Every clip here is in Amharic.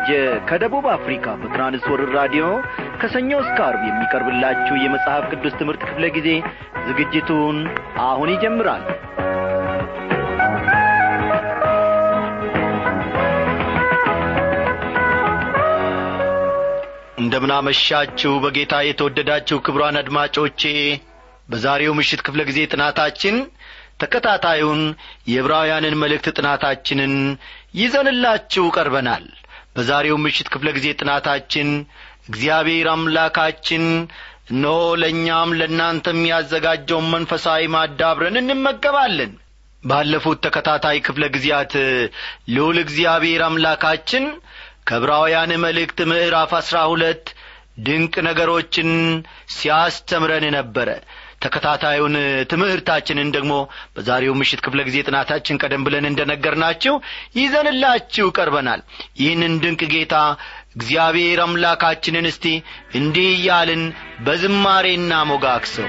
ድምፅ እየተዘጋጀ ከደቡብ አፍሪካ በትራንስወርር ራዲዮ ከሰኞ እስከ አርብ የሚቀርብላችሁ የመጽሐፍ ቅዱስ ትምህርት ክፍለ ጊዜ ዝግጅቱን አሁን ይጀምራል። እንደምናመሻችሁ በጌታ የተወደዳችሁ ክብሯን አድማጮቼ በዛሬው ምሽት ክፍለ ጊዜ ጥናታችን ተከታታዩን የዕብራውያንን መልእክት ጥናታችንን ይዘንላችሁ ቀርበናል በዛሬው ምሽት ክፍለ ጊዜ ጥናታችን እግዚአብሔር አምላካችን እነሆ ለእኛም ለእናንተም ያዘጋጀውን መንፈሳዊ ማዳብረን እንመገባለን። ባለፉት ተከታታይ ክፍለ ጊዜያት ልዑል እግዚአብሔር አምላካችን ከዕብራውያን መልእክት ምዕራፍ አሥራ ሁለት ድንቅ ነገሮችን ሲያስተምረን ነበረ ተከታታዩን ትምህርታችንን ደግሞ በዛሬው ምሽት ክፍለ ጊዜ ጥናታችን ቀደም ብለን እንደ ነገርናችሁ ይዘንላችሁ ቀርበናል። ይህንን ድንቅ ጌታ እግዚአብሔር አምላካችንን እስቲ እንዲህ እያልን በዝማሬና ሞጋክሰው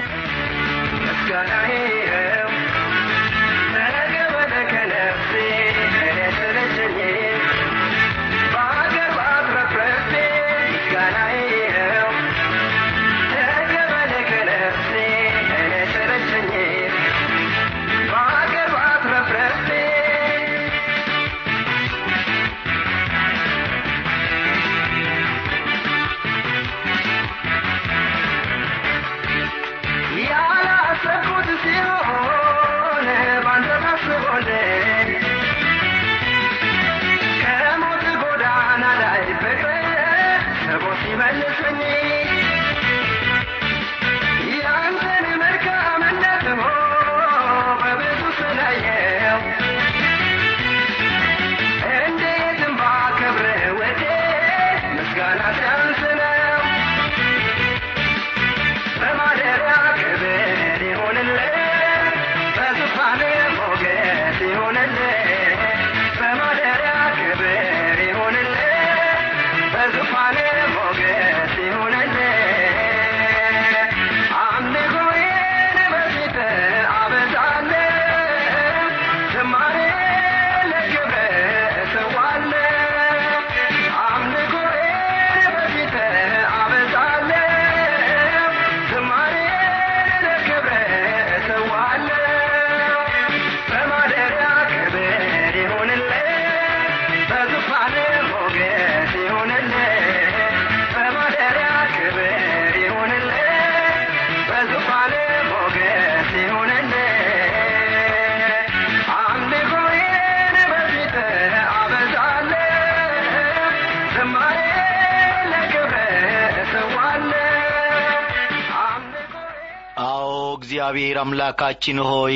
እግዚአብሔር አምላካችን ሆይ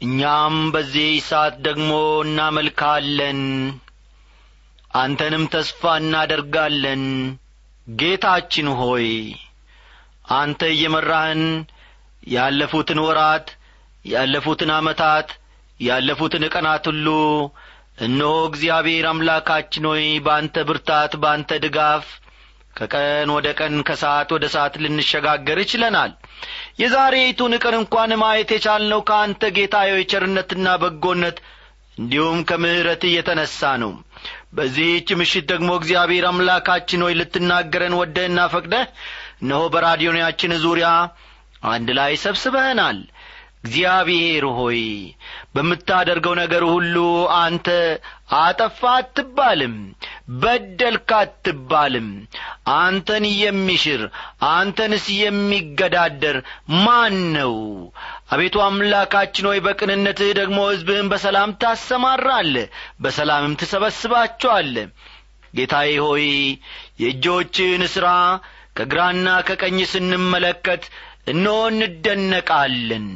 እኛም በዚህ ሰዓት ደግሞ እናመልካለን። አንተንም ተስፋ እናደርጋለን። ጌታችን ሆይ አንተ እየመራህን ያለፉትን ወራት ያለፉትን ዓመታት ያለፉትን ቀናት ሁሉ እነሆ እግዚአብሔር አምላካችን ሆይ በአንተ ብርታት በአንተ ድጋፍ ከቀን ወደ ቀን ከሰዓት ወደ ሰዓት ልንሸጋገር ይችለናል። የዛሬይቱን ቀን እንኳን ማየት የቻልነው ከአንተ ጌታዬ ቸርነትና በጎነት እንዲሁም ከምሕረት እየተነሣ ነው። በዚህች ምሽት ደግሞ እግዚአብሔር አምላካችን ሆይ ልትናገረን ወደህና ፈቅደህ እነሆ በራዲዮናችን ዙሪያ አንድ ላይ ሰብስበህናል እግዚአብሔር ሆይ በምታደርገው ነገር ሁሉ አንተ አጠፋ አትባልም በደልካ አትባልም። አንተን የሚሽር አንተንስ የሚገዳደር ማን ነው? አቤቱ አምላካችን ሆይ በቅንነትህ ደግሞ ሕዝብህን በሰላም ታሰማራለ በሰላምም ትሰበስባቸዋለ ጌታዬ ሆይ የእጆችህን ሥራ ከግራና ከቀኝ ስንመለከት እነሆ እንደነቃለን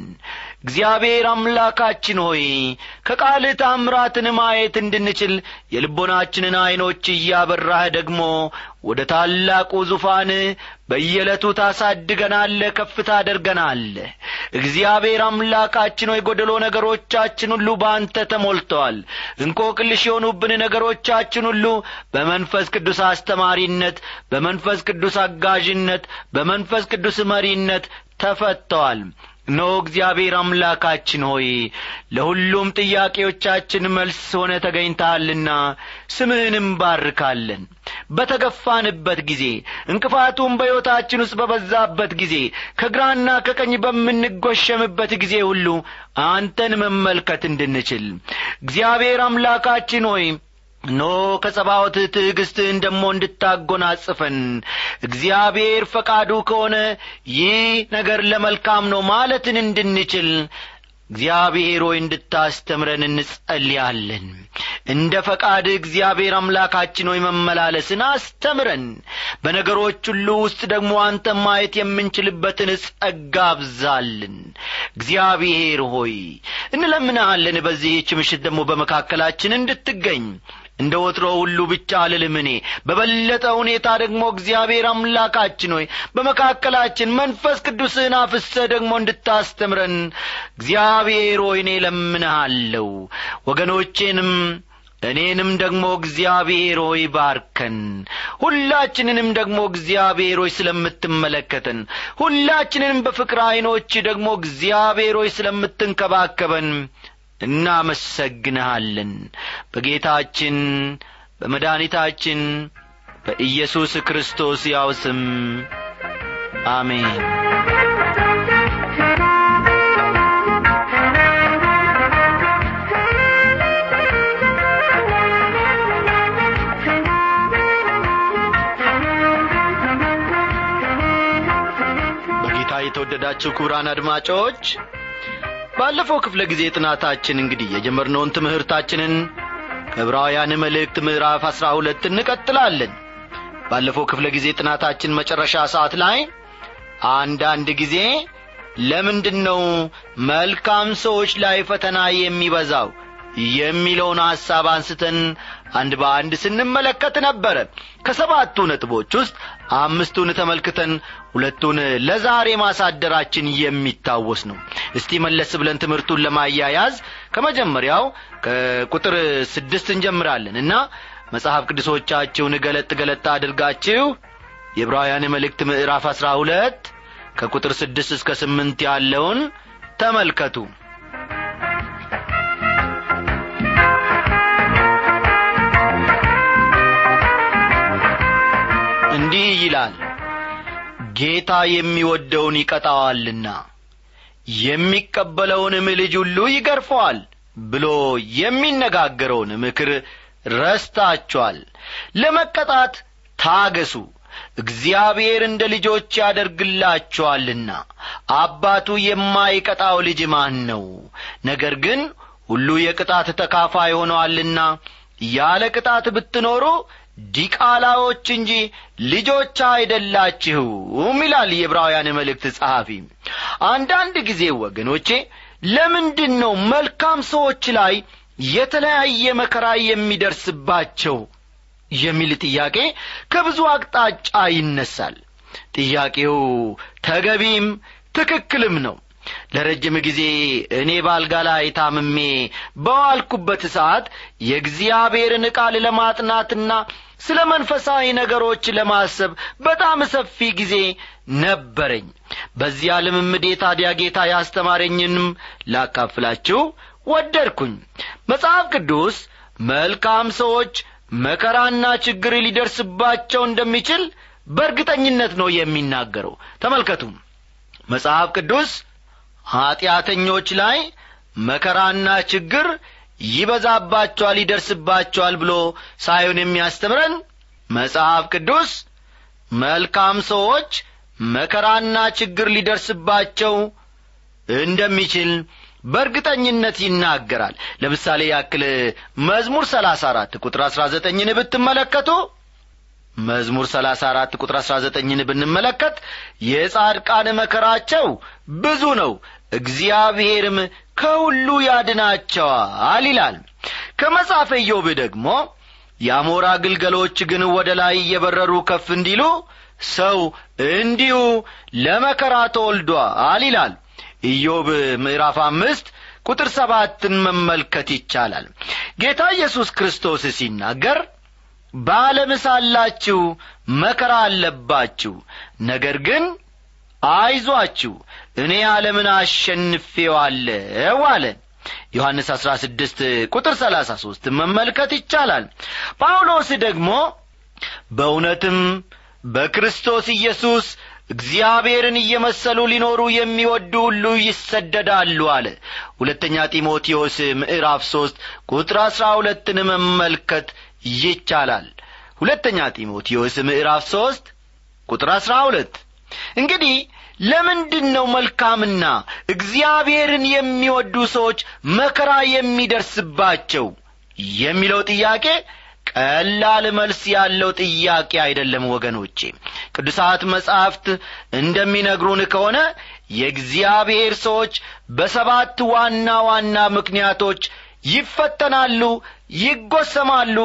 እግዚአብሔር አምላካችን ሆይ ከቃልህ ታምራትን ማየት እንድንችል የልቦናችንን ዐይኖች እያበራህ ደግሞ ወደ ታላቁ ዙፋን በየዕለቱ ታሳድገናለ ከፍ ታደርገናለ እግዚአብሔር አምላካችን ሆይ ጐደሎ ነገሮቻችን ሁሉ በአንተ ተሞልተዋል። እንቆቅልሽ የሆኑብን ነገሮቻችን ሁሉ በመንፈስ ቅዱስ አስተማሪነት በመንፈስ ቅዱስ አጋዥነት በመንፈስ ቅዱስ መሪነት ተፈተዋል እነሆ እግዚአብሔር አምላካችን ሆይ ለሁሉም ጥያቄዎቻችን መልስ ሆነ ተገኝተሃልና ስምህንም ባርካለን። በተገፋንበት ጊዜ እንቅፋቱም በሕይወታችን ውስጥ በበዛበት ጊዜ ከግራና ከቀኝ በምንጐሸምበት ጊዜ ሁሉ አንተን መመልከት እንድንችል። እግዚአብሔር አምላካችን ሆይ ኖ ከጸባዖት ትዕግሥትህን ደሞ እንድታጐናጽፈን እግዚአብሔር ፈቃዱ ከሆነ ይህ ነገር ለመልካም ነው ማለትን እንድንችል እግዚአብሔር ሆይ እንድታስተምረን እንጸልያለን። እንደ ፈቃድ እግዚአብሔር አምላካችን ሆይ መመላለስን አስተምረን። በነገሮች ሁሉ ውስጥ ደግሞ አንተ ማየት የምንችልበትን ጸጋ አብዛልን። እግዚአብሔር ሆይ እንለምንሃለን በዚህች ምሽት ደግሞ በመካከላችን እንድትገኝ እንደ ወትሮ ሁሉ ብቻ አልልም እኔ። በበለጠ ሁኔታ ደግሞ እግዚአብሔር አምላካችን ሆይ በመካከላችን መንፈስ ቅዱስህን አፍሰ ደግሞ እንድታስተምረን እግዚአብሔር ሆይ እኔ ለምንሃለሁ ወገኖቼንም እኔንም ደግሞ እግዚአብሔር ሆይ ባርከን። ሁላችንንም ደግሞ እግዚአብሔር ሆይ ስለምትመለከተን ሁላችንንም በፍቅር ዐይኖች ደግሞ እግዚአብሔር ሆይ ስለምትንከባከበን እናመሰግንሃለን። በጌታችን በመድኃኒታችን በኢየሱስ ክርስቶስ ያው ስም አሜን። የተወደዳችሁ ክቡራን አድማጮች ባለፈው ክፍለ ጊዜ ጥናታችን እንግዲህ የጀመርነውን ትምህርታችንን ከዕብራውያን መልእክት ምዕራፍ አሥራ ሁለት እንቀጥላለን። ባለፈው ክፍለ ጊዜ ጥናታችን መጨረሻ ሰዓት ላይ አንዳንድ ጊዜ ለምንድን ነው መልካም ሰዎች ላይ ፈተና የሚበዛው? የሚለውን ሐሳብ አንስተን አንድ በአንድ ስንመለከት ነበረ ከሰባቱ ነጥቦች ውስጥ አምስቱን ተመልክተን ሁለቱን ለዛሬ ማሳደራችን የሚታወስ ነው። እስቲ መለስ ብለን ትምህርቱን ለማያያዝ ከመጀመሪያው ከቁጥር ስድስት እንጀምራለን እና መጽሐፍ ቅዱሶቻችሁን ገለጥ ገለጥ አድርጋችሁ የዕብራውያን መልእክት ምዕራፍ አሥራ ሁለት ከቁጥር ስድስት እስከ ስምንት ያለውን ተመልከቱ እንዲህ ይላል። ጌታ የሚወደውን ይቀጣዋልና የሚቀበለውንም ልጅ ሁሉ ይገርፈዋል ብሎ የሚነጋገረውን ምክር ረስታችኋል። ለመቀጣት ታገሱ። እግዚአብሔር እንደ ልጆች ያደርግላችኋልና አባቱ የማይቀጣው ልጅ ማን ነው? ነገር ግን ሁሉ የቅጣት ተካፋይ ሆነዋልና ያለ ቅጣት ብትኖሩ ዲቃላዎች እንጂ ልጆች አይደላችሁም ይላል የዕብራውያን መልእክት ጸሐፊ። አንዳንድ ጊዜ ወገኖቼ ለምንድን ነው መልካም ሰዎች ላይ የተለያየ መከራ የሚደርስባቸው የሚል ጥያቄ ከብዙ አቅጣጫ ይነሳል። ጥያቄው ተገቢም ትክክልም ነው ለረጅም ጊዜ እኔ ባልጋ ላይ ታምሜ በዋልኩበት ሰዓት የእግዚአብሔርን ቃል ለማጥናትና ስለ መንፈሳዊ ነገሮች ለማሰብ በጣም ሰፊ ጊዜ ነበረኝ። በዚያ ልምምዴ ታዲያ ጌታ ያስተማረኝንም ላካፍላችሁ ወደድኩኝ። መጽሐፍ ቅዱስ መልካም ሰዎች መከራና ችግር ሊደርስባቸው እንደሚችል በእርግጠኝነት ነው የሚናገረው። ተመልከቱ። መጽሐፍ ቅዱስ ኀጢአተኞች ላይ መከራና ችግር ይበዛባቸዋል ይደርስባቸዋል ብሎ ሳይሆን የሚያስተምረን መጽሐፍ ቅዱስ መልካም ሰዎች መከራና ችግር ሊደርስባቸው እንደሚችል በእርግጠኝነት ይናገራል። ለምሳሌ ያክል መዝሙር ሰላሳ አራት ቁጥር አሥራ ዘጠኝን ብትመለከቱ መዝሙር ሰላሳ አራት ቁጥር አሥራ ዘጠኝን ብንመለከት የጻድቃን መከራቸው ብዙ ነው። እግዚአብሔርም ከሁሉ ያድናቸዋል ይላል። ከመጽሐፈ ኢዮብ ደግሞ የአሞራ ግልገሎች ግን ወደ ላይ እየበረሩ ከፍ እንዲሉ ሰው እንዲሁ ለመከራ ተወልዷል ይላል። ኢዮብ ምዕራፍ አምስት ቁጥር ሰባትን መመልከት ይቻላል። ጌታ ኢየሱስ ክርስቶስ ሲናገር በዓለም ሳላችሁ መከራ አለባችሁ። ነገር ግን አይዟችሁ እኔ ዓለምን አሸንፌዋለሁ አለ። ዮሐንስ አሥራ ስድስት ቁጥር ሰላሳ ሦስት መመልከት ይቻላል። ጳውሎስ ደግሞ በእውነትም በክርስቶስ ኢየሱስ እግዚአብሔርን እየመሰሉ ሊኖሩ የሚወዱ ሁሉ ይሰደዳሉ አለ። ሁለተኛ ጢሞቴዎስ ምዕራፍ ሦስት ቁጥር አሥራ ሁለትን መመልከት ይቻላል። ሁለተኛ ጢሞቴዎስ ምዕራፍ ሦስት ቁጥር አሥራ ሁለት እንግዲህ ለምንድን ነው መልካምና እግዚአብሔርን የሚወዱ ሰዎች መከራ የሚደርስባቸው የሚለው ጥያቄ ቀላል መልስ ያለው ጥያቄ አይደለም ወገኖቼ። ቅዱሳት መጻሕፍት እንደሚነግሩን ከሆነ የእግዚአብሔር ሰዎች በሰባት ዋና ዋና ምክንያቶች ይፈተናሉ ይጐሰማሉ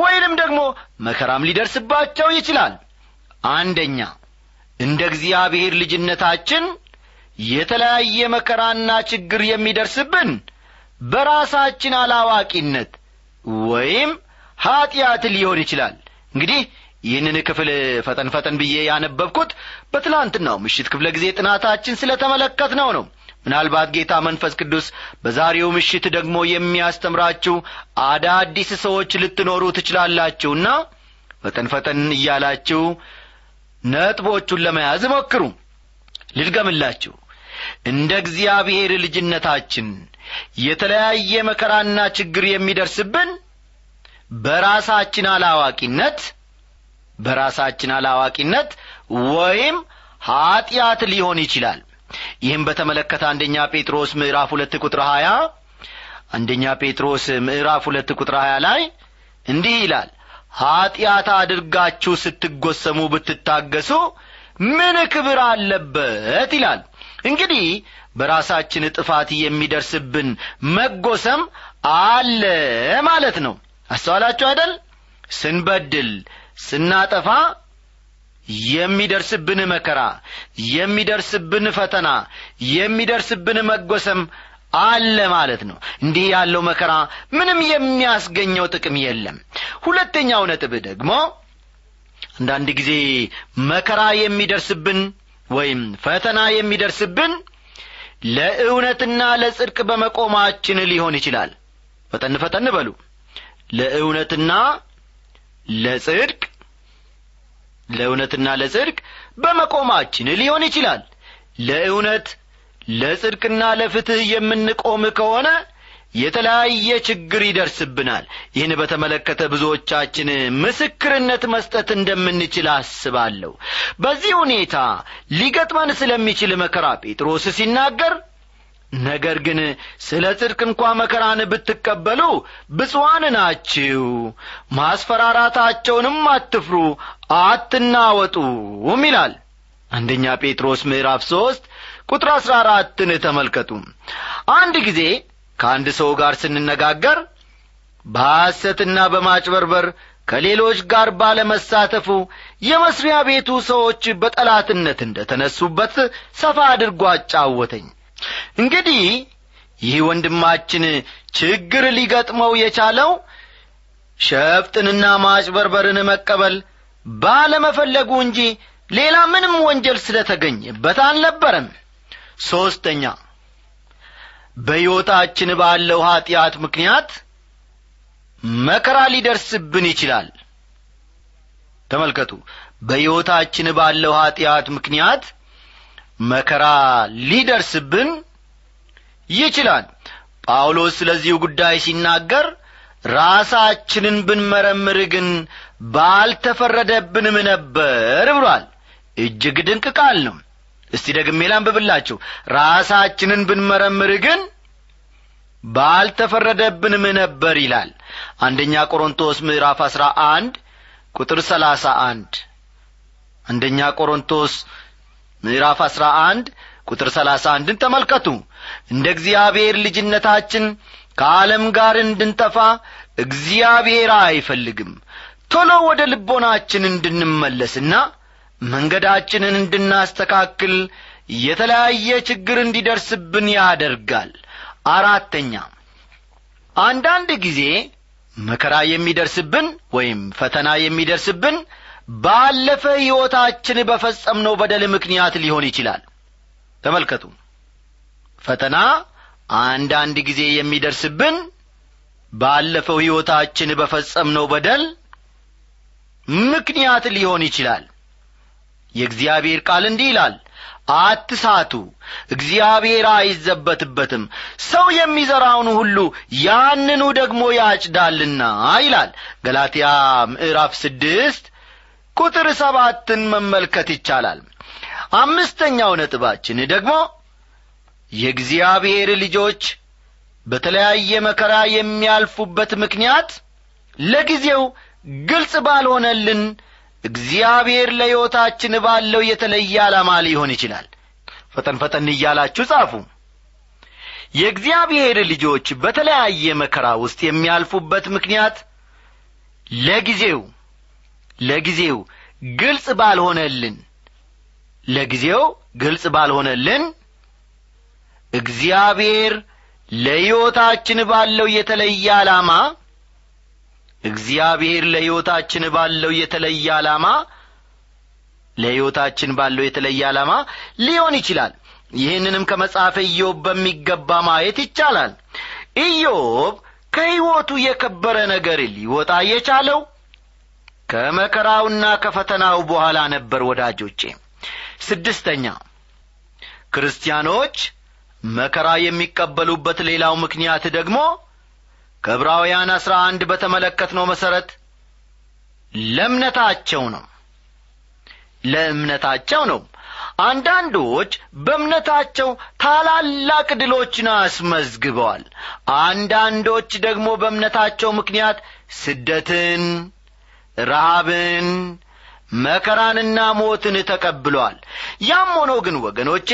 ወይንም ደግሞ መከራም ሊደርስባቸው ይችላል። አንደኛ እንደ እግዚአብሔር ልጅነታችን የተለያየ መከራና ችግር የሚደርስብን በራሳችን አላዋቂነት ወይም ኀጢአት ሊሆን ይችላል። እንግዲህ ይህንን ክፍል ፈጠን ፈጠን ብዬ ያነበብኩት በትላንትናው ምሽት ክፍለ ጊዜ ጥናታችን ስለ ተመለከት ነው ነው ምናልባት ጌታ መንፈስ ቅዱስ በዛሬው ምሽት ደግሞ የሚያስተምራችሁ አዳዲስ ሰዎች ልትኖሩ ትችላላችሁና ፈጠን ፈጠን እያላችሁ ነጥቦቹን ለመያዝ ሞክሩ። ልድገምላችሁ። እንደ እግዚአብሔር ልጅነታችን የተለያየ መከራና ችግር የሚደርስብን በራሳችን አላዋቂነት በራሳችን አላዋቂነት ወይም ኀጢአት ሊሆን ይችላል ይህም በተመለከተ አንደኛ ጴጥሮስ ምዕራፍ ሁለት ቁጥር ሀያ አንደኛ ጴጥሮስ ምዕራፍ ሁለት ቁጥር ሀያ ላይ እንዲህ ይላል ኀጢአት አድርጋችሁ ስትጐሰሙ ብትታገሱ ምን ክብር አለበት? ይላል። እንግዲህ በራሳችን ጥፋት የሚደርስብን መጐሰም አለ ማለት ነው። አስተዋላችሁ አይደል? ስንበድል ስናጠፋ የሚደርስብን መከራ የሚደርስብን ፈተና የሚደርስብን መጐሰም አለ ማለት ነው። እንዲህ ያለው መከራ ምንም የሚያስገኘው ጥቅም የለም። ሁለተኛው ነጥብ ደግሞ አንዳንድ ጊዜ መከራ የሚደርስብን ወይም ፈተና የሚደርስብን ለእውነትና ለጽድቅ በመቆማችን ሊሆን ይችላል። ፈጠን ፈጠን በሉ። ለእውነትና ለጽድቅ ለእውነትና ለጽድቅ በመቆማችን ሊሆን ይችላል። ለእውነት ለጽድቅና ለፍትሕ የምንቆም ከሆነ የተለያየ ችግር ይደርስብናል። ይህን በተመለከተ ብዙዎቻችን ምስክርነት መስጠት እንደምንችል አስባለሁ። በዚህ ሁኔታ ሊገጥመን ስለሚችል መከራ ጴጥሮስ ሲናገር ነገር ግን ስለ ጽድቅ እንኳ መከራን ብትቀበሉ ብፁዓን ናችሁ። ማስፈራራታቸውንም አትፍሩ አትናወጡም ይላል አንደኛ ጴጥሮስ ምዕራፍ ሦስት ቁጥር አሥራ አራትን ተመልከቱ። አንድ ጊዜ ከአንድ ሰው ጋር ስንነጋገር በሐሰትና በማጭበርበር ከሌሎች ጋር ባለመሳተፉ የመስሪያ ቤቱ ሰዎች በጠላትነት እንደ ተነሱበት ሰፋ አድርጎ አጫወተኝ እንግዲህ ይህ ወንድማችን ችግር ሊገጥመው የቻለው ሸፍጥንና ማጭበርበርን መቀበል ባለመፈለጉ እንጂ ሌላ ምንም ወንጀል ስለ ተገኘበት አልነበረም። ሦስተኛ በሕይወታችን ባለው ኀጢአት ምክንያት መከራ ሊደርስብን ይችላል። ተመልከቱ በሕይወታችን ባለው ኀጢአት ምክንያት መከራ ሊደርስብን ይችላል። ጳውሎስ ስለዚሁ ጉዳይ ሲናገር ራሳችንን ብንመረምር ግን ባልተፈረደብንም ነበር ብሏል። እጅግ ድንቅ ቃል ነው። እስቲ ደግሜ ላንብብላችሁ። ራሳችንን ብንመረምር ግን ባልተፈረደብንም ነበር ይላል። አንደኛ ቆሮንቶስ ምዕራፍ አሥራ አንድ ቁጥር ሰላሳ አንድ። አንደኛ ቆሮንቶስ ምዕራፍ አሥራ አንድ ቁጥር ሰላሳ አንድን ተመልከቱ። እንደ እግዚአብሔር ልጅነታችን ከዓለም ጋር እንድንጠፋ እግዚአብሔር አይፈልግም። ቶሎ ወደ ልቦናችን እንድንመለስና መንገዳችንን እንድናስተካክል የተለያየ ችግር እንዲደርስብን ያደርጋል። አራተኛ አንዳንድ ጊዜ መከራ የሚደርስብን ወይም ፈተና የሚደርስብን ባለፈ ሕይወታችን በፈጸምነው በደል ምክንያት ሊሆን ይችላል። ተመልከቱ። ፈተና አንዳንድ ጊዜ የሚደርስብን ባለፈው ሕይወታችን በፈጸምነው በደል ምክንያት ሊሆን ይችላል። የእግዚአብሔር ቃል እንዲህ ይላል አትሳቱ እግዚአብሔር አይዘበትበትም። ሰው የሚዘራውን ሁሉ ያንኑ ደግሞ ያጭዳልና ይላል። ገላትያ ምዕራፍ ስድስት ቁጥር ሰባትን መመልከት ይቻላል። አምስተኛው ነጥባችን ደግሞ የእግዚአብሔር ልጆች በተለያየ መከራ የሚያልፉበት ምክንያት ለጊዜው ግልጽ ባልሆነልን እግዚአብሔር ለሕይወታችን ባለው የተለየ ዓላማ ሊሆን ይችላል። ፈጠን ፈጠን እያላችሁ ጻፉ። የእግዚአብሔር ልጆች በተለያየ መከራ ውስጥ የሚያልፉበት ምክንያት ለጊዜው ለጊዜው ግልጽ ባልሆነልን ለጊዜው ግልጽ ባልሆነልን እግዚአብሔር ለሕይወታችን ባለው የተለየ ዓላማ እግዚአብሔር ለሕይወታችን ባለው የተለየ ዓላማ ለሕይወታችን ባለው የተለየ ዓላማ ሊሆን ይችላል። ይህንንም ከመጽሐፈ ኢዮብ በሚገባ ማየት ይቻላል። ኢዮብ ከሕይወቱ የከበረ ነገር ሊወጣ የቻለው ከመከራውና ከፈተናው በኋላ ነበር ወዳጆቼ። ስድስተኛ ክርስቲያኖች መከራ የሚቀበሉበት ሌላው ምክንያት ደግሞ ከዕብራውያን አሥራ አንድ በተመለከትነው መሠረት ለእምነታቸው ነው። ለእምነታቸው ነው። አንዳንዶች በእምነታቸው ታላላቅ ድሎችን አስመዝግበዋል። አንዳንዶች ደግሞ በእምነታቸው ምክንያት ስደትን ረሃብን መከራንና ሞትን ተቀብለዋል ያም ሆኖ ግን ወገኖቼ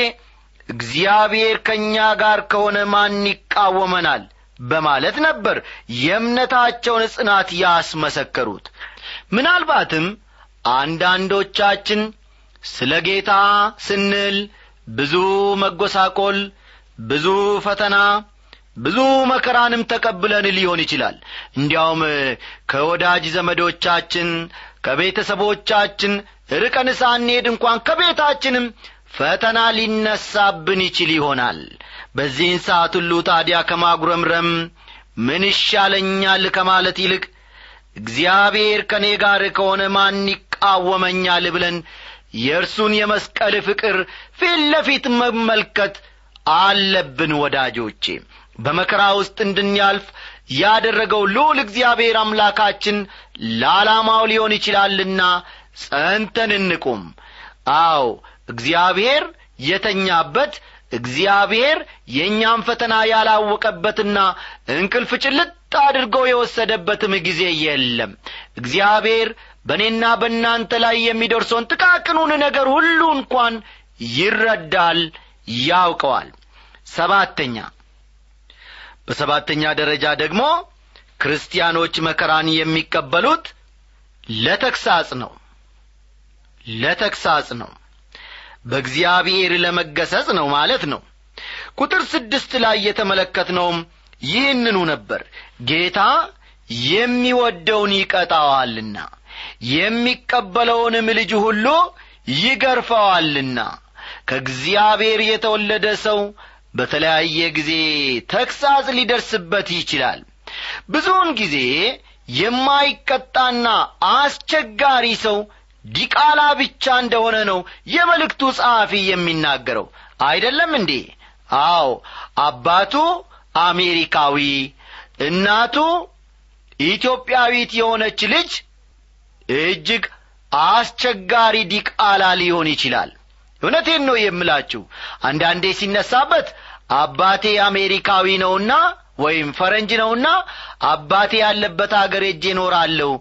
እግዚአብሔር ከእኛ ጋር ከሆነ ማን ይቃወመናል? በማለት ነበር የእምነታቸውን ጽናት ያስመሰከሩት። ምናልባትም አንዳንዶቻችን ስለ ጌታ ስንል ብዙ መጐሳቆል ብዙ ፈተና ብዙ መከራንም ተቀብለን ሊሆን ይችላል። እንዲያውም ከወዳጅ ዘመዶቻችን ከቤተሰቦቻችን ርቀን ሳንሄድ እንኳን ከቤታችንም ፈተና ሊነሳብን ይችል ይሆናል። በዚህን ሰዓት ሁሉ ታዲያ ከማጉረምረም ምን ይሻለኛል ከማለት ይልቅ እግዚአብሔር ከእኔ ጋር ከሆነ ማን ይቃወመኛል ብለን የእርሱን የመስቀል ፍቅር ፊት ለፊት መመልከት አለብን ወዳጆቼ በመከራ ውስጥ እንድንያልፍ ያደረገው ልዑል እግዚአብሔር አምላካችን ለዓላማው ሊሆን ይችላልና ጸንተን እንቁም። አዎ እግዚአብሔር የተኛበት እግዚአብሔር የእኛም ፈተና ያላወቀበትና እንቅልፍ ጭልጥ አድርጎ የወሰደበትም ጊዜ የለም። እግዚአብሔር በእኔና በእናንተ ላይ የሚደርሰውን ጥቃቅኑን ነገር ሁሉ እንኳን ይረዳል ያውቀዋል። ሰባተኛ በሰባተኛ ደረጃ ደግሞ ክርስቲያኖች መከራን የሚቀበሉት ለተግሳጽ ነው። ለተግሳጽ ነው። በእግዚአብሔር ለመገሰጽ ነው ማለት ነው። ቁጥር ስድስት ላይ የተመለከትነውም ይህንኑ ነበር። ጌታ የሚወደውን ይቀጣዋልና የሚቀበለውንም ልጅ ሁሉ ይገርፈዋልና ከእግዚአብሔር የተወለደ ሰው በተለያየ ጊዜ ተግሣጽ ሊደርስበት ይችላል። ብዙውን ጊዜ የማይቀጣና አስቸጋሪ ሰው ዲቃላ ብቻ እንደሆነ ነው የመልእክቱ ጸሐፊ የሚናገረው። አይደለም እንዴ? አዎ አባቱ አሜሪካዊ እናቱ ኢትዮጵያዊት የሆነች ልጅ እጅግ አስቸጋሪ ዲቃላ ሊሆን ይችላል እውነቴን ነው የምላችሁ። አንዳንዴ ሲነሳበት አባቴ አሜሪካዊ ነውና ወይም ፈረንጅ ነውና አባቴ ያለበት አገር እጄ እኖራለሁ።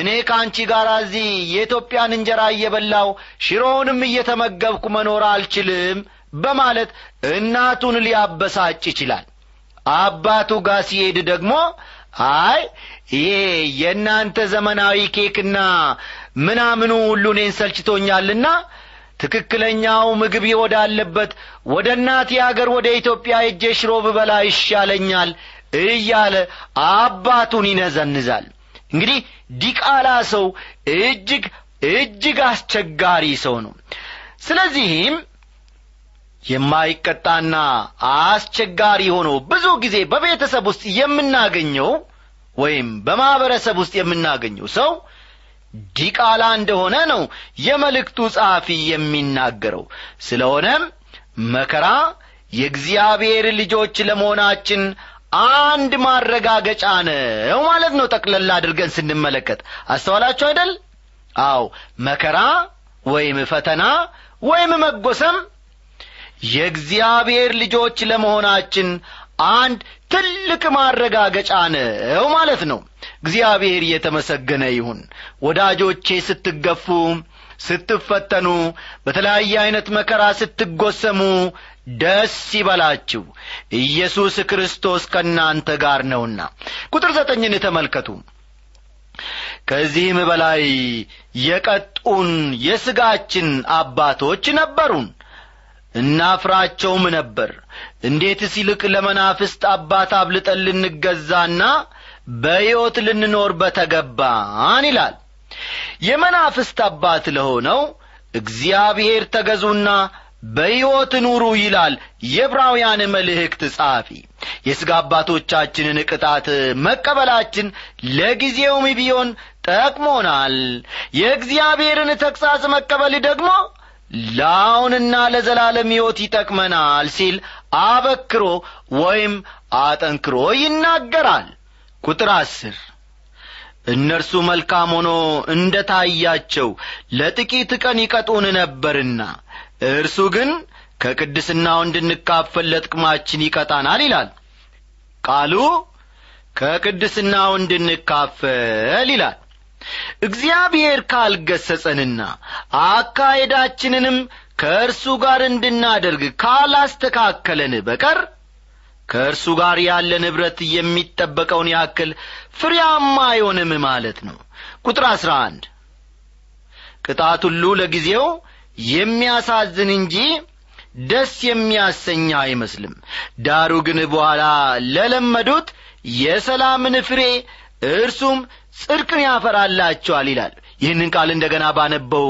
እኔ ከአንቺ ጋር እዚህ የኢትዮጵያን እንጀራ እየበላው ሽሮውንም እየተመገብኩ መኖር አልችልም በማለት እናቱን ሊያበሳጭ ይችላል። አባቱ ጋር ሲሄድ ደግሞ አይ ይሄ የእናንተ ዘመናዊ ኬክና ምናምኑ ሁሉ እኔን ሰልችቶኛልና ትክክለኛው ምግብ ወዳለበት ወደ እናቴ አገር ወደ ኢትዮጵያ እጄ ሽሮ ብበላ ይሻለኛል እያለ አባቱን ይነዘንዛል። እንግዲህ ዲቃላ ሰው እጅግ እጅግ አስቸጋሪ ሰው ነው። ስለዚህም የማይቀጣና አስቸጋሪ ሆኖ ብዙ ጊዜ በቤተሰብ ውስጥ የምናገኘው ወይም በማኅበረሰብ ውስጥ የምናገኘው ሰው ዲቃላ እንደሆነ ነው የመልእክቱ ጸሐፊ የሚናገረው። ስለሆነም መከራ የእግዚአብሔር ልጆች ለመሆናችን አንድ ማረጋገጫ ነው ማለት ነው። ጠቅለላ አድርገን ስንመለከት አስተዋላችሁ አይደል? አው መከራ ወይም ፈተና ወይም መጎሰም የእግዚአብሔር ልጆች ለመሆናችን አንድ ትልቅ ማረጋገጫ ነው ማለት ነው እግዚአብሔር የተመሰገነ ይሁን። ወዳጆቼ ስትገፉ ስትፈተኑ በተለያየ ዐይነት መከራ ስትጐሰሙ ደስ ይበላችሁ። ኢየሱስ ክርስቶስ ከእናንተ ጋር ነውና። ቁጥር ዘጠኝን ተመልከቱ። ከዚህም በላይ የቀጡን የሥጋችን አባቶች ነበሩን። እናፍራቸውም ነበር። እንዴትስ ይልቅ ለመናፍስት አባት አብልጠን ልንገዛና በሕይወት ልንኖር በተገባን ይላል። የመናፍስት አባት ለሆነው እግዚአብሔር ተገዙና በሕይወት ኑሩ ይላል የዕብራውያን መልእክት ጸሐፊ። የሥጋ አባቶቻችንን ቅጣት መቀበላችን ለጊዜውም ቢሆን ጠቅሞናል። የእግዚአብሔርን ተግሣጽ መቀበል ደግሞ ለአሁንና ለዘላለም ሕይወት ይጠቅመናል ሲል አበክሮ ወይም አጠንክሮ ይናገራል ቁጥር አስር። እነርሱ መልካም ሆኖ እንደ ታያቸው ለጥቂት ቀን ይቀጡን ነበርና እርሱ ግን ከቅድስናው እንድንካፈል ለጥቅማችን ይቀጣናል ይላል። ቃሉ ከቅድስናው እንድንካፈል ይላል። እግዚአብሔር ካልገሰጸንና አካሄዳችንንም ከእርሱ ጋር እንድናደርግ ካላስተካከለን በቀር ከእርሱ ጋር ያለን ኅብረት የሚጠበቀውን ያክል ፍሬያማ አይሆንም ማለት ነው። ቁጥር አሥራ አንድ ቅጣት ሁሉ ለጊዜው የሚያሳዝን እንጂ ደስ የሚያሰኛ አይመስልም። ዳሩ ግን በኋላ ለለመዱት የሰላምን ፍሬ እርሱም ጽድቅን ያፈራላቸዋል ይላል። ይህንን ቃል እንደ ገና ባነበው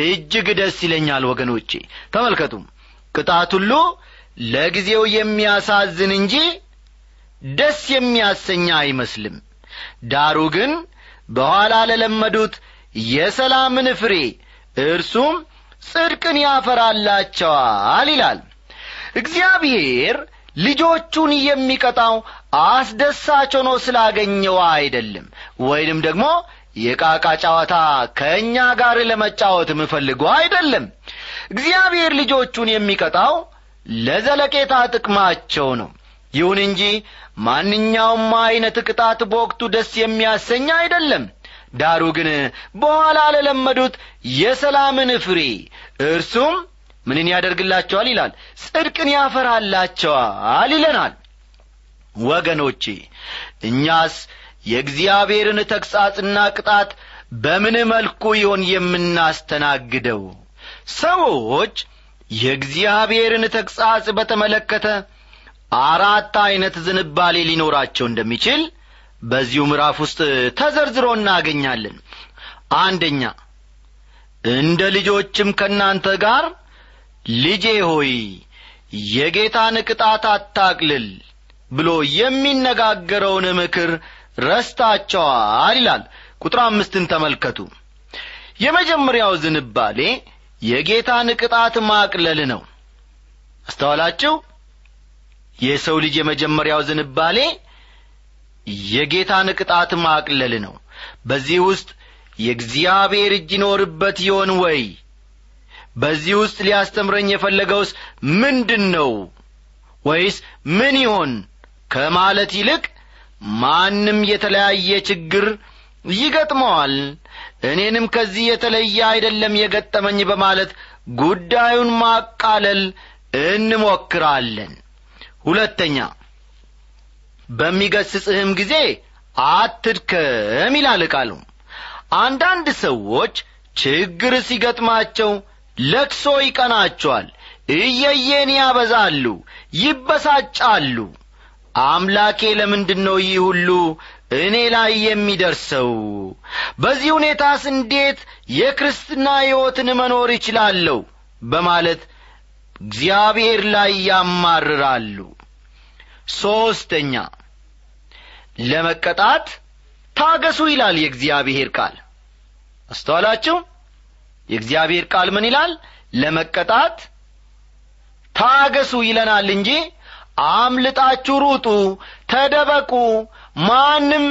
እጅግ ደስ ይለኛል ወገኖቼ። ተመልከቱም ቅጣት ሁሉ ለጊዜው የሚያሳዝን እንጂ ደስ የሚያሰኛ አይመስልም። ዳሩ ግን በኋላ ለለመዱት የሰላምን ፍሬ እርሱም ጽድቅን ያፈራላቸዋል ይላል። እግዚአብሔር ልጆቹን የሚቀጣው አስደሳች ሆኖ ስላገኘው አይደለም። ወይንም ደግሞ የቃቃ ጨዋታ ከእኛ ጋር ለመጫወት ምፈልጎ አይደለም። እግዚአብሔር ልጆቹን የሚቀጣው ለዘለቄታ ጥቅማቸው ነው። ይሁን እንጂ ማንኛውም ዐይነት ቅጣት በወቅቱ ደስ የሚያሰኝ አይደለም። ዳሩ ግን በኋላ ለለመዱት የሰላምን ፍሬ እርሱም ምንን ያደርግላቸዋል ይላል? ጽድቅን ያፈራላቸዋል ይለናል። ወገኖቼ እኛስ የእግዚአብሔርን ተግሣጽና ቅጣት በምን መልኩ ይሆን የምናስተናግደው? ሰዎች የእግዚአብሔርን ተግሣጽ በተመለከተ አራት ዐይነት ዝንባሌ ሊኖራቸው እንደሚችል በዚሁ ምዕራፍ ውስጥ ተዘርዝሮ እናገኛለን። አንደኛ እንደ ልጆችም ከእናንተ ጋር ልጄ ሆይ የጌታን ቅጣት አታቅልል ብሎ የሚነጋገረውን ምክር ረስታቸዋል ይላል። ቁጥር አምስትን ተመልከቱ። የመጀመሪያው ዝንባሌ የጌታን ቅጣት ማቅለል ነው። አስተዋላችሁ? የሰው ልጅ የመጀመሪያው ዝንባሌ የጌታን ቅጣት ማቅለል ነው። በዚህ ውስጥ የእግዚአብሔር እጅ ይኖርበት ይሆን ወይ? በዚህ ውስጥ ሊያስተምረኝ የፈለገውስ ምንድን ነው ወይስ ምን ይሆን? ከማለት ይልቅ ማንም የተለያየ ችግር ይገጥመዋል እኔንም ከዚህ የተለየ አይደለም የገጠመኝ በማለት ጉዳዩን ማቃለል እንሞክራለን። ሁለተኛ በሚገስጽህም ጊዜ አትድከም ይላል ቃሉ። አንዳንድ ሰዎች ችግር ሲገጥማቸው ለቅሶ ይቀናቸዋል። እየየን ያበዛሉ ይበሳጫሉ። አምላኬ ለምንድን ነው ይህ ሁሉ እኔ ላይ የሚደርሰው? በዚህ ሁኔታስ እንዴት የክርስትና ሕይወትን መኖር ይችላለሁ? በማለት እግዚአብሔር ላይ ያማርራሉ። ሦስተኛ ለመቀጣት ታገሱ ይላል የእግዚአብሔር ቃል። አስተዋላችሁ? የእግዚአብሔር ቃል ምን ይላል? ለመቀጣት ታገሱ ይለናል እንጂ አምልጣችሁ ሩጡ ተደበቁ ማንም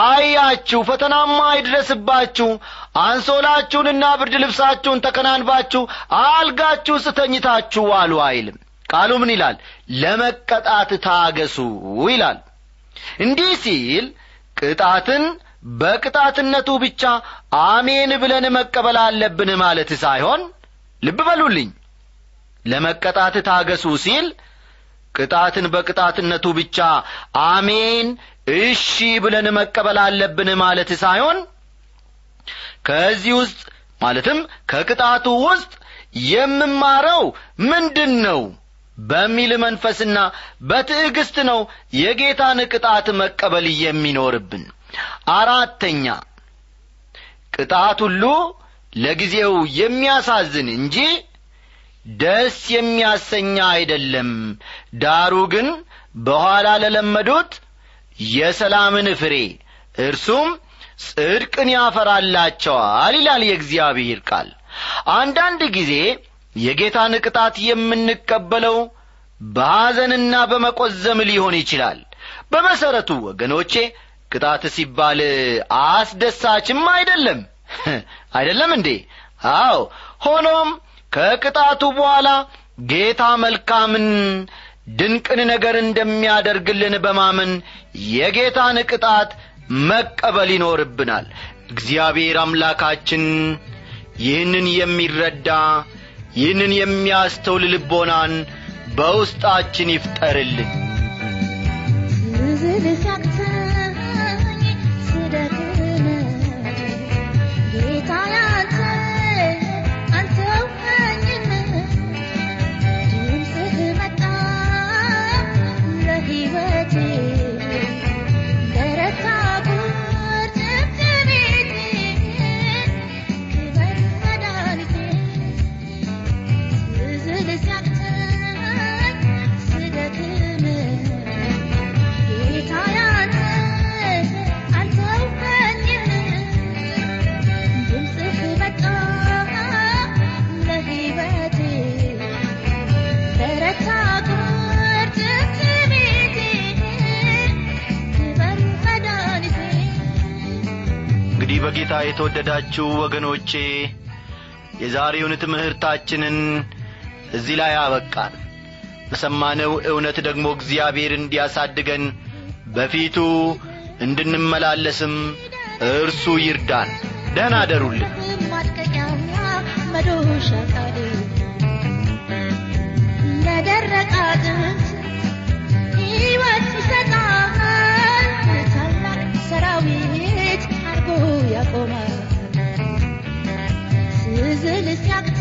አያችሁ ፈተናማ አይድረስባችሁ አንሶላችሁንና ብርድ ልብሳችሁን ተከናንባችሁ አልጋችሁ ስተኝታችሁ ዋሉ አይልም። ቃሉ ምን ይላል? ለመቀጣት ታገሱ ይላል። እንዲህ ሲል ቅጣትን በቅጣትነቱ ብቻ አሜን ብለን መቀበል አለብን ማለት ሳይሆን ልብ በሉልኝ። ለመቀጣት ታገሱ ሲል ቅጣትን በቅጣትነቱ ብቻ አሜን እሺ ብለን መቀበል አለብን ማለት ሳይሆን ከዚህ ውስጥ ማለትም ከቅጣቱ ውስጥ የምማረው ምንድን ነው በሚል መንፈስና በትዕግስት ነው የጌታን ቅጣት መቀበል የሚኖርብን። አራተኛ ቅጣት ሁሉ ለጊዜው የሚያሳዝን እንጂ ደስ የሚያሰኛ አይደለም። ዳሩ ግን በኋላ ለለመዱት የሰላምን ፍሬ እርሱም ጽድቅን ያፈራላቸዋል ይላል የእግዚአብሔር ቃል። አንዳንድ ጊዜ የጌታን ቅጣት የምንቀበለው በሐዘንና በመቈዘም ሊሆን ይችላል። በመሠረቱ ወገኖቼ ቅጣት ሲባል አስደሳችም አይደለም። አይደለም እንዴ? አዎ። ሆኖም ከቅጣቱ በኋላ ጌታ መልካምን ድንቅን ነገር እንደሚያደርግልን በማመን የጌታን ቅጣት መቀበል ይኖርብናል። እግዚአብሔር አምላካችን ይህንን የሚረዳ ይህንን የሚያስተውል ልቦናን በውስጣችን ይፍጠርልን። ጌታ የተወደዳችሁ ወገኖቼ የዛሬውን ትምህርታችንን እዚህ ላይ አበቃን። በሰማነው እውነት ደግሞ እግዚአብሔር እንዲያሳድገን በፊቱ እንድንመላለስም እርሱ ይርዳን። ደህና አደሩልን። አጥንት ሕይወት ይሰጣል ያቆማል ስዝል ሲያቅተኝ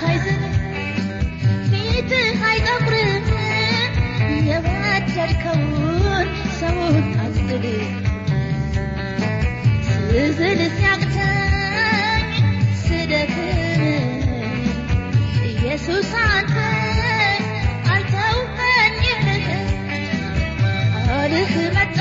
ከይዝን ፊትህ አይጠቁርም የባደድከውን ሰውን አዝል ስዝል ሲያቅተኝ ስደክም ኢየሱስ አንተ መጣ